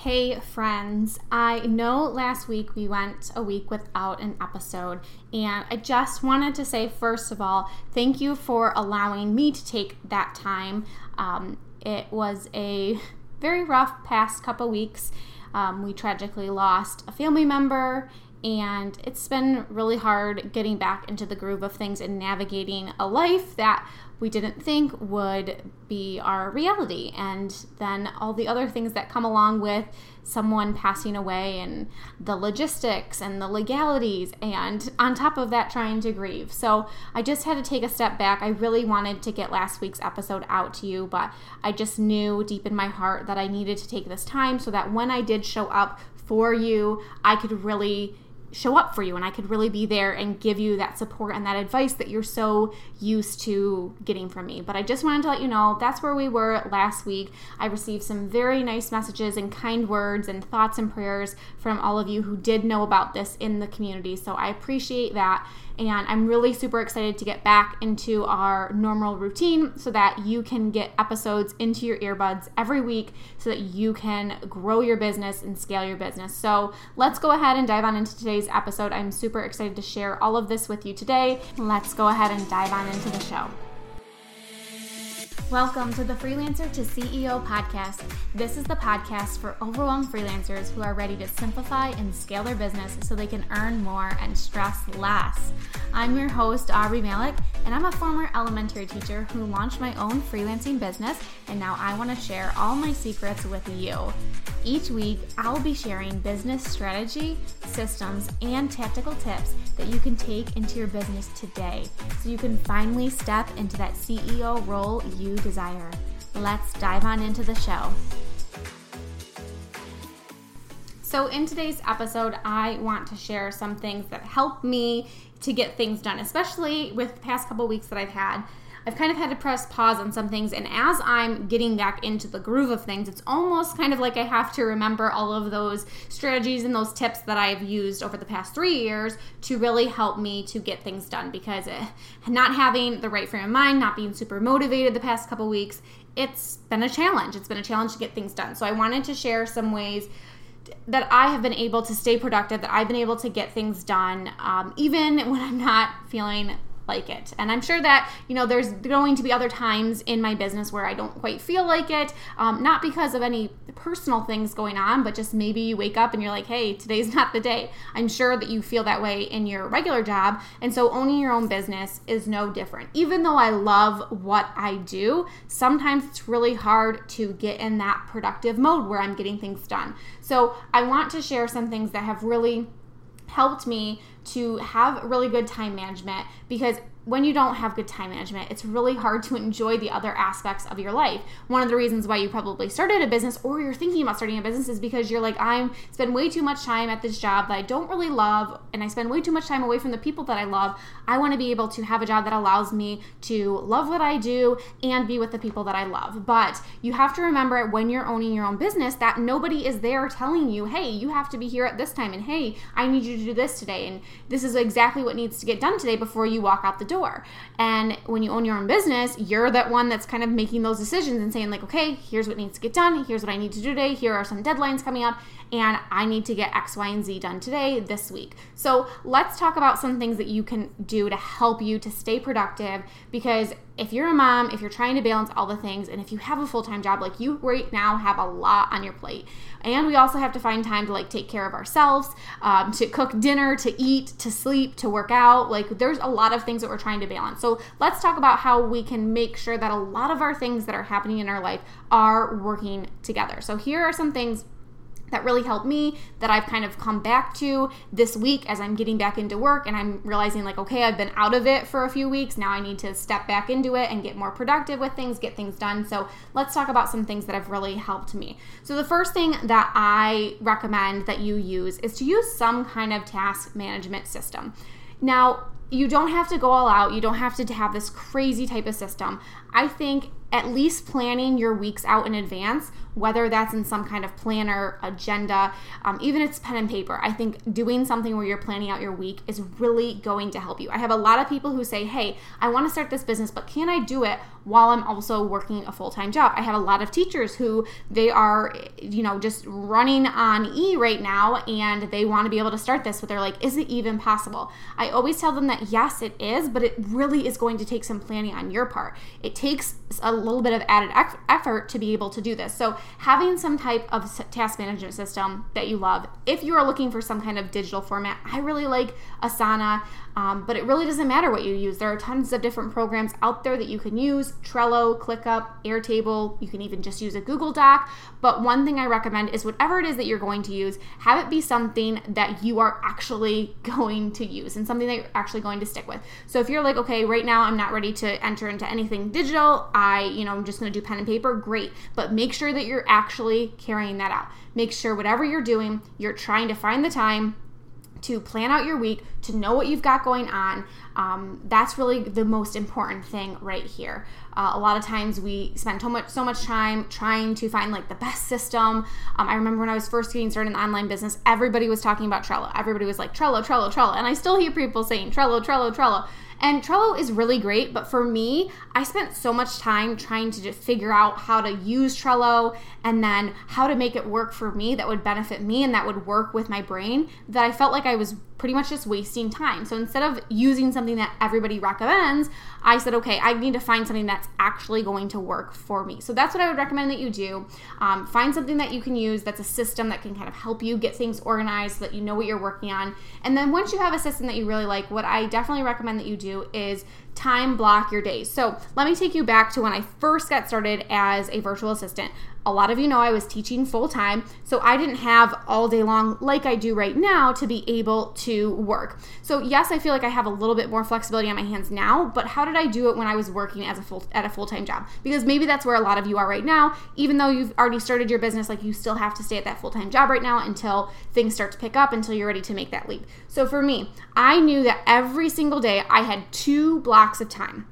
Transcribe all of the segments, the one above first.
Hey, friends. I know last week we went a week without an episode, and I just wanted to say, first of all, thank you for allowing me to take that time. Um, it was a very rough past couple weeks. Um, we tragically lost a family member, and it's been really hard getting back into the groove of things and navigating a life that we didn't think would be our reality. And then all the other things that come along with someone passing away and the logistics and the legalities, and on top of that, trying to grieve. So I just had to take a step back. I really wanted to get last week's episode out to you, but I just knew deep in my heart that I needed to take this time so that when I did show up for you, I could really show up for you and I could really be there and give you that support and that advice that you're so used to getting from me. But I just wanted to let you know that's where we were last week. I received some very nice messages and kind words and thoughts and prayers from all of you who did know about this in the community. So I appreciate that. And I'm really super excited to get back into our normal routine so that you can get episodes into your earbuds every week so that you can grow your business and scale your business. So let's go ahead and dive on into today's episode. I'm super excited to share all of this with you today. Let's go ahead and dive on into the show. Welcome to the Freelancer to CEO podcast. This is the podcast for overwhelmed freelancers who are ready to simplify and scale their business so they can earn more and stress less. I'm your host, Aubree Malick, and I'm a former elementary teacher who launched my own freelancing business, and now I want to share all my secrets with you. Each week, I'll be sharing business strategy, systems, and tactical tips that you can take into your business today so you can finally step into that CEO role you desire. Let's dive on into the show. So, in today's episode, I want to share some things that help me to get things done, especially with the past couple weeks that I've had I've kind of had to press pause on some things. And as I'm getting back into the groove of things, it's almost kind of like I have to remember all of those strategies and those tips that I've used over the past three years to really help me to get things done. Because eh, not having the right frame of mind, not being super motivated the past couple weeks, it's been a challenge. It's been a challenge to get things done. So I wanted to share some ways that I have been able to stay productive, that I've been able to get things done, um, even when I'm not feeling like it. And I'm sure that, you know, there's going to be other times in my business where I don't quite feel like it, um, not because of any personal things going on, but just maybe you wake up and you're like, hey, today's not the day. I'm sure that you feel that way in your regular job. And so owning your own business is no different. Even though I love what I do, sometimes it's really hard to get in that productive mode where I'm getting things done. So I want to share some things that have really helped me to have really good time management because when you don't have good time management, it's really hard to enjoy the other aspects of your life. One of the reasons why you probably started a business or you're thinking about starting a business is because you're like, I'm spend way too much time at this job that I don't really love, and I spend way too much time away from the people that I love. I want to be able to have a job that allows me to love what I do and be with the people that I love. But you have to remember when you're owning your own business that nobody is there telling you, hey, you have to be here at this time, and hey, I need you to do this today, and this is exactly what needs to get done today before you walk out the door door. And when you own your own business, you're that one that's kind of making those decisions and saying, like, okay, here's what needs to get done. Here's what I need to do today. Here are some deadlines coming up. And I need to get X, Y, and Z done today, this week. So let's talk about some things that you can do to help you to stay productive because if you're a mom, if you're trying to balance all the things, and if you have a full time job, like you right now have a lot on your plate. And we also have to find time to like take care of ourselves, um, to cook dinner, to eat, to sleep, to work out. Like there's a lot of things that we're trying to balance. So let's talk about how we can make sure that a lot of our things that are happening in our life are working together. So here are some things that really helped me that I've kind of come back to this week as I'm getting back into work and I'm realizing like okay I've been out of it for a few weeks. Now I need to step back into it and get more productive with things get things done. So let's talk about some things that have really helped me. So the first thing that I recommend that you use is to use some kind of task management system. Now you don't have to go all out. You don't have to have this crazy type of system I think at least planning your weeks out in advance whether that's in some kind of planner, agenda, um, even if it's pen and paper. I think doing something where you're planning out your week is really going to help you. I have a lot of people who say, hey, I want to start this business, but can I do it while I'm also working a full time job? I have a lot of teachers who they are, you know, just running on E right now and they want to be able to start this, but they're like, is it even possible? I always tell them that yes, it is, but it really is going to take some planning on your part. It takes a little bit of added effort to be able to do this. So having some type of task management system that you love. If you are looking for some kind of digital format, I really like Asana. Um, but it really doesn't matter what you use. There are tons of different programs out there that you can use Trello, ClickUp, Airtable. You can even just use a Google Doc. But one thing I recommend is whatever it is that you're going to use, have it be something that you are actually going to use and something that you're actually going to stick with. So if you're like, okay, right now I'm not ready to enter into anything digital, I, you know, I'm just going to do pen and paper, great. But make sure that you're actually carrying that out. Make sure whatever you're doing, you're trying to find the time to plan out your week, to know what you've got going on. Um, that's really the most important thing right here. Uh, a lot of times we spend so much so much time trying to find like the best system. Um, I remember when I was first getting started in the online business, everybody was talking about Trello. Everybody was like Trello, Trello, Trello, and I still hear people saying Trello, Trello, Trello. And Trello is really great, but for me, I spent so much time trying to just figure out how to use Trello and then how to make it work for me that would benefit me and that would work with my brain that I felt like I was pretty much just wasting time. So instead of using something that everybody recommends, I said, okay, I need to find something that's actually going to work for me. So that's what I would recommend that you do. Um, find something that you can use that's a system that can kind of help you get things organized so that you know what you're working on. And then once you have a system that you really like, what I definitely recommend that you do is time block your days. So let me take you back to when I first got started as a virtual assistant. A lot of you know I was teaching full time, so I didn't have all day long like I do right now to be able to work. So yes, I feel like I have a little bit more flexibility on my hands now, but how did I do it when I was working as a full at a full-time job? Because maybe that's where a lot of you are right now. Even though you've already started your business, like you still have to stay at that full-time job right now until things start to pick up until you're ready to make that leap. So for me, I knew that every single day I had two blocks of time.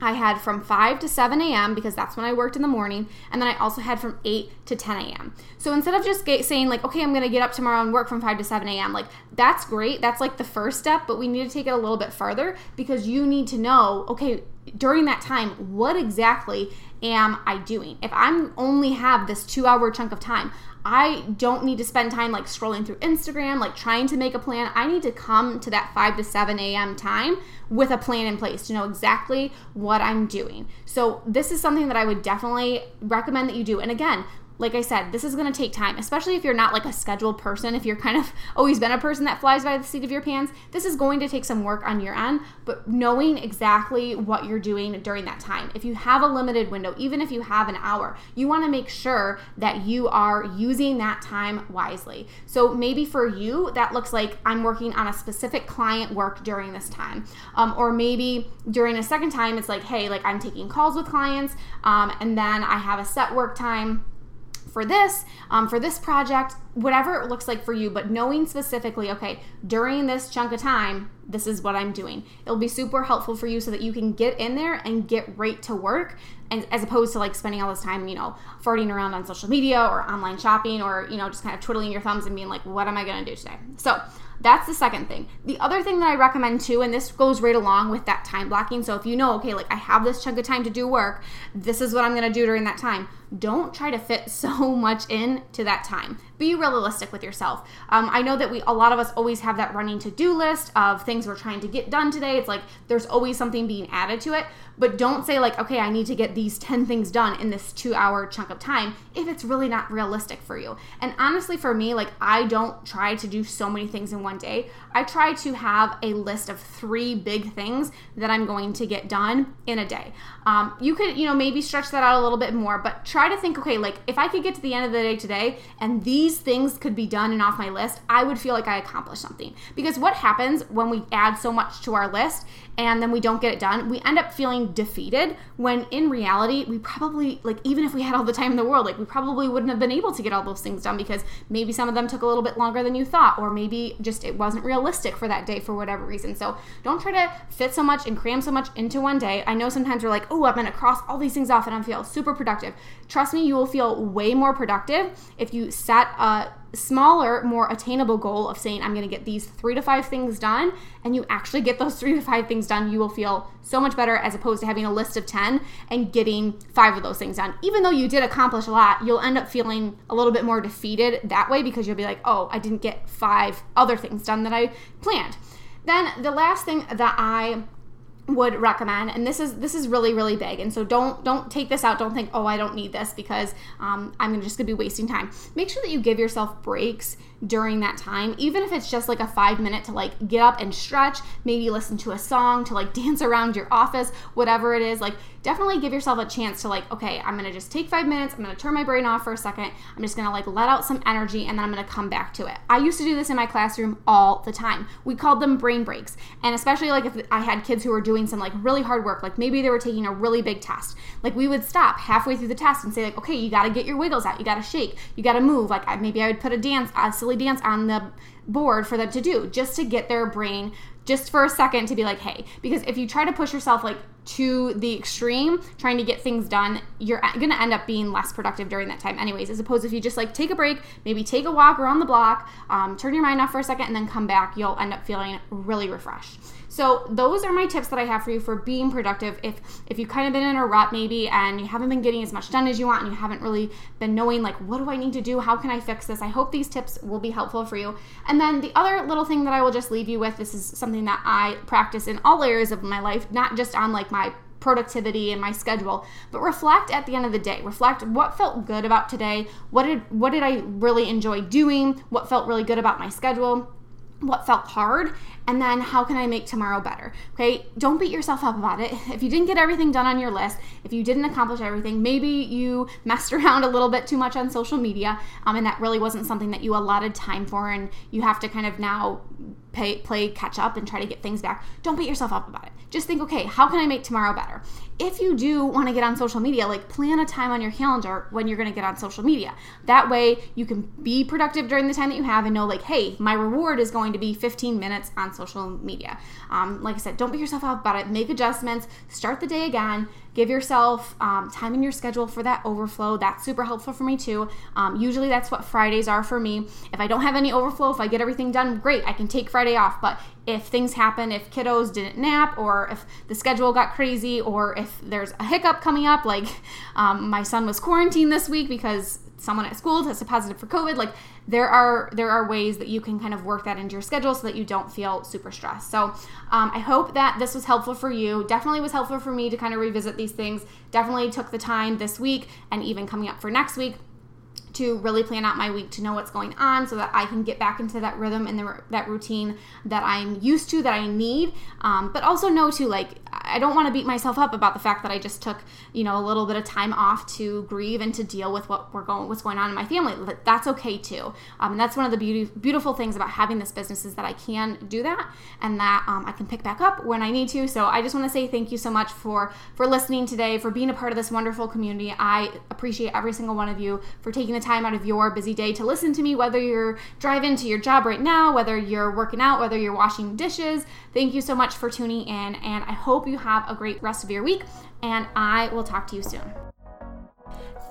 I had from 5 to 7 a.m. because that's when I worked in the morning. And then I also had from 8 to 10 a.m. So instead of just get, saying, like, okay, I'm to get up tomorrow and work from 5 to 7 a.m., like, that's great. That's like the first step, but we need to take it a little bit further because you need to know, okay, during that time, what exactly am I doing? If I'm only have this two hour chunk of time, I don't need to spend time like scrolling through Instagram, like trying to make a plan. I need to come to that 5 to 7 a.m. time with a plan in place to know exactly what I'm doing. So, this is something that I would definitely recommend that you do. And again, like I said, this is going to take time, especially if you're not like a scheduled person. If you're kind of always been a person that flies by the seat of your pants, this is going to take some work on your end, but knowing exactly what you're doing during that time. If you have a limited window, even if you have an hour, you want to make sure that you are using that time wisely. So maybe for you, that looks like I'm working on a specific client work during this time. Um, or maybe during a second time, it's like, hey, like I'm taking calls with clients, um, and then I have a set work time for this, um, for this project, whatever it looks like for you, but knowing specifically, okay, during this chunk of time, this is what I'm doing. It'll be super helpful for you so that you can get in there and get right to work and as opposed to like spending all this time, you know, farting around on social media or online shopping or, you know, just kind of twiddling your thumbs and being like, what am I to do today? So, that's the second thing. The other thing that I recommend too, and this goes right along with that time blocking. So if you know, okay, like I have this chunk of time to do work, this is what I'm gonna do during that time. Don't try to fit so much in to that time be realistic with yourself. Um, I know that we, a lot of us always have that running to do list of things we're trying to get done today. It's like there's always something being added to it, but don't say, like, okay, I need to get these 10 things done in this two hour chunk of time if it's really not realistic for you. And honestly, for me, like, I don't try to do so many things in one day. I try to have a list of three big things that I'm going to get done in a day. Um, you could, you know, maybe stretch that out a little bit more, but try to think, okay, like if I could get to the end of the day today and these things could be done and off my list, I would feel like I accomplished something. Because what happens when we add so much to our list and then we don't get it done, we end up feeling defeated when in reality, we probably, like, even if we had all the time in the world, like, we probably wouldn't have been able to get all those things done because maybe some of them took a little bit longer than you thought, or maybe just it wasn't realistic for that day for whatever reason. So don't try to fit so much and cram so much into one day. I know sometimes we're like, oh, I'm gonna cross all these things off and I feel super productive. Trust me, you will feel way more productive if you set a smaller, more attainable goal of saying, I'm going to get these three to five things done, and you actually get those three to five things done, you will feel so much better as opposed to having a list of 10 and getting five of those things done. Even though you did accomplish a lot, you'll end up feeling a little bit more defeated that way because you'll be like, oh, I didn't get five other things done that I planned. Then the last thing that I would recommend and this is this is really really big and so don't don't take this out. Don't think oh i don't need this because um, i'm just gonna be wasting time. Make sure that you give yourself breaks during that time even if it's just like a five minute to like get up and stretch maybe listen to a song to like dance around your office whatever it is like definitely give yourself a chance to like okay i'm gonna just take five minutes i'm gonna turn my brain off for a second i'm just gonna like let out some energy and then i'm gonna come back to it. I used to do this in my classroom all the time. We called them brain breaks. And especially like if i had kids who were doing some like really hard work like maybe they were taking a really big test. Like we would stop halfway through the test and say like okay you gotta get your wiggles out you gotta shake you gotta move. Like maybe i would put a dance a silly dance on the board for them to do just to get their brain just for a second to be like, hey, because if you try to push yourself like to the extreme, trying to get things done, you're gonna end up being less productive during that time, anyways. As opposed if you just like take a break, maybe take a walk around the block, um, turn your mind off for a second, and then come back, you'll end up feeling really refreshed. So those are my tips that I have for you for being productive. If if you've kind of been in a rut maybe and you haven't been getting as much done as you want and you haven't really been knowing like what do I need to do? How can I fix this? I hope these tips will be helpful for you. And then the other little thing that I will just leave you with, this is something that I practice in all areas of my life, not just on like my productivity and my schedule but reflect at the end of the day reflect what felt good about today what did what did i really enjoy doing what felt really good about my schedule what felt hard and then how can I make tomorrow better? Okay, don't beat yourself up about it. If you didn't get everything done on your list, if you didn't accomplish everything, maybe you messed around a little bit too much on social media, um, and that really wasn't something that you allotted time for, and you have to kind of now pay, play catch up and try to get things back. Don't beat yourself up about it. Just think, okay, how can I make tomorrow better? If you do want to get on social media, like plan a time on your calendar when you're going to get on social media. That way you can be productive during the time that you have and know, like, hey, my reward is going to be 15 minutes on social media. Um, like I said, don't beat yourself up about it. Make adjustments, start the day again, give yourself um, time in your schedule for that overflow. That's super helpful for me too. Um, usually that's what Fridays are for me. If I don't have any overflow, if I get everything done, great, I can take Friday off. But if things happen, if kiddos didn't nap, or if the schedule got crazy, or if there's a hiccup coming up, like um, my son was quarantined this week because someone at school tested positive for COVID, like there are there are ways that you can kind of work that into your schedule so that you don't feel super stressed. So um, I hope that this was helpful for you. Definitely was helpful for me to kind of revisit these things. Definitely took the time this week and even coming up for next week to really plan out my week to know what's going on so that I can get back into that rhythm and the, that routine that I'm used to, that I need. Um, but also know to like, I don't want to beat myself up about the fact that I just took, you know, a little bit of time off to grieve and to deal with what we're going, what's going on in my family. That's okay too. Um, and that's one of the beauty, beautiful things about having this business is that I can do that and that um, I can pick back up when I need to. So I just want to say thank you so much for for listening today, for being a part of this wonderful community. I appreciate every single one of you for taking the time out of your busy day to listen to me, whether you're driving to your job right now, whether you're working out, whether you're washing dishes. Thank you so much for tuning in, and I hope you have a great rest of your week, and I will talk to you soon.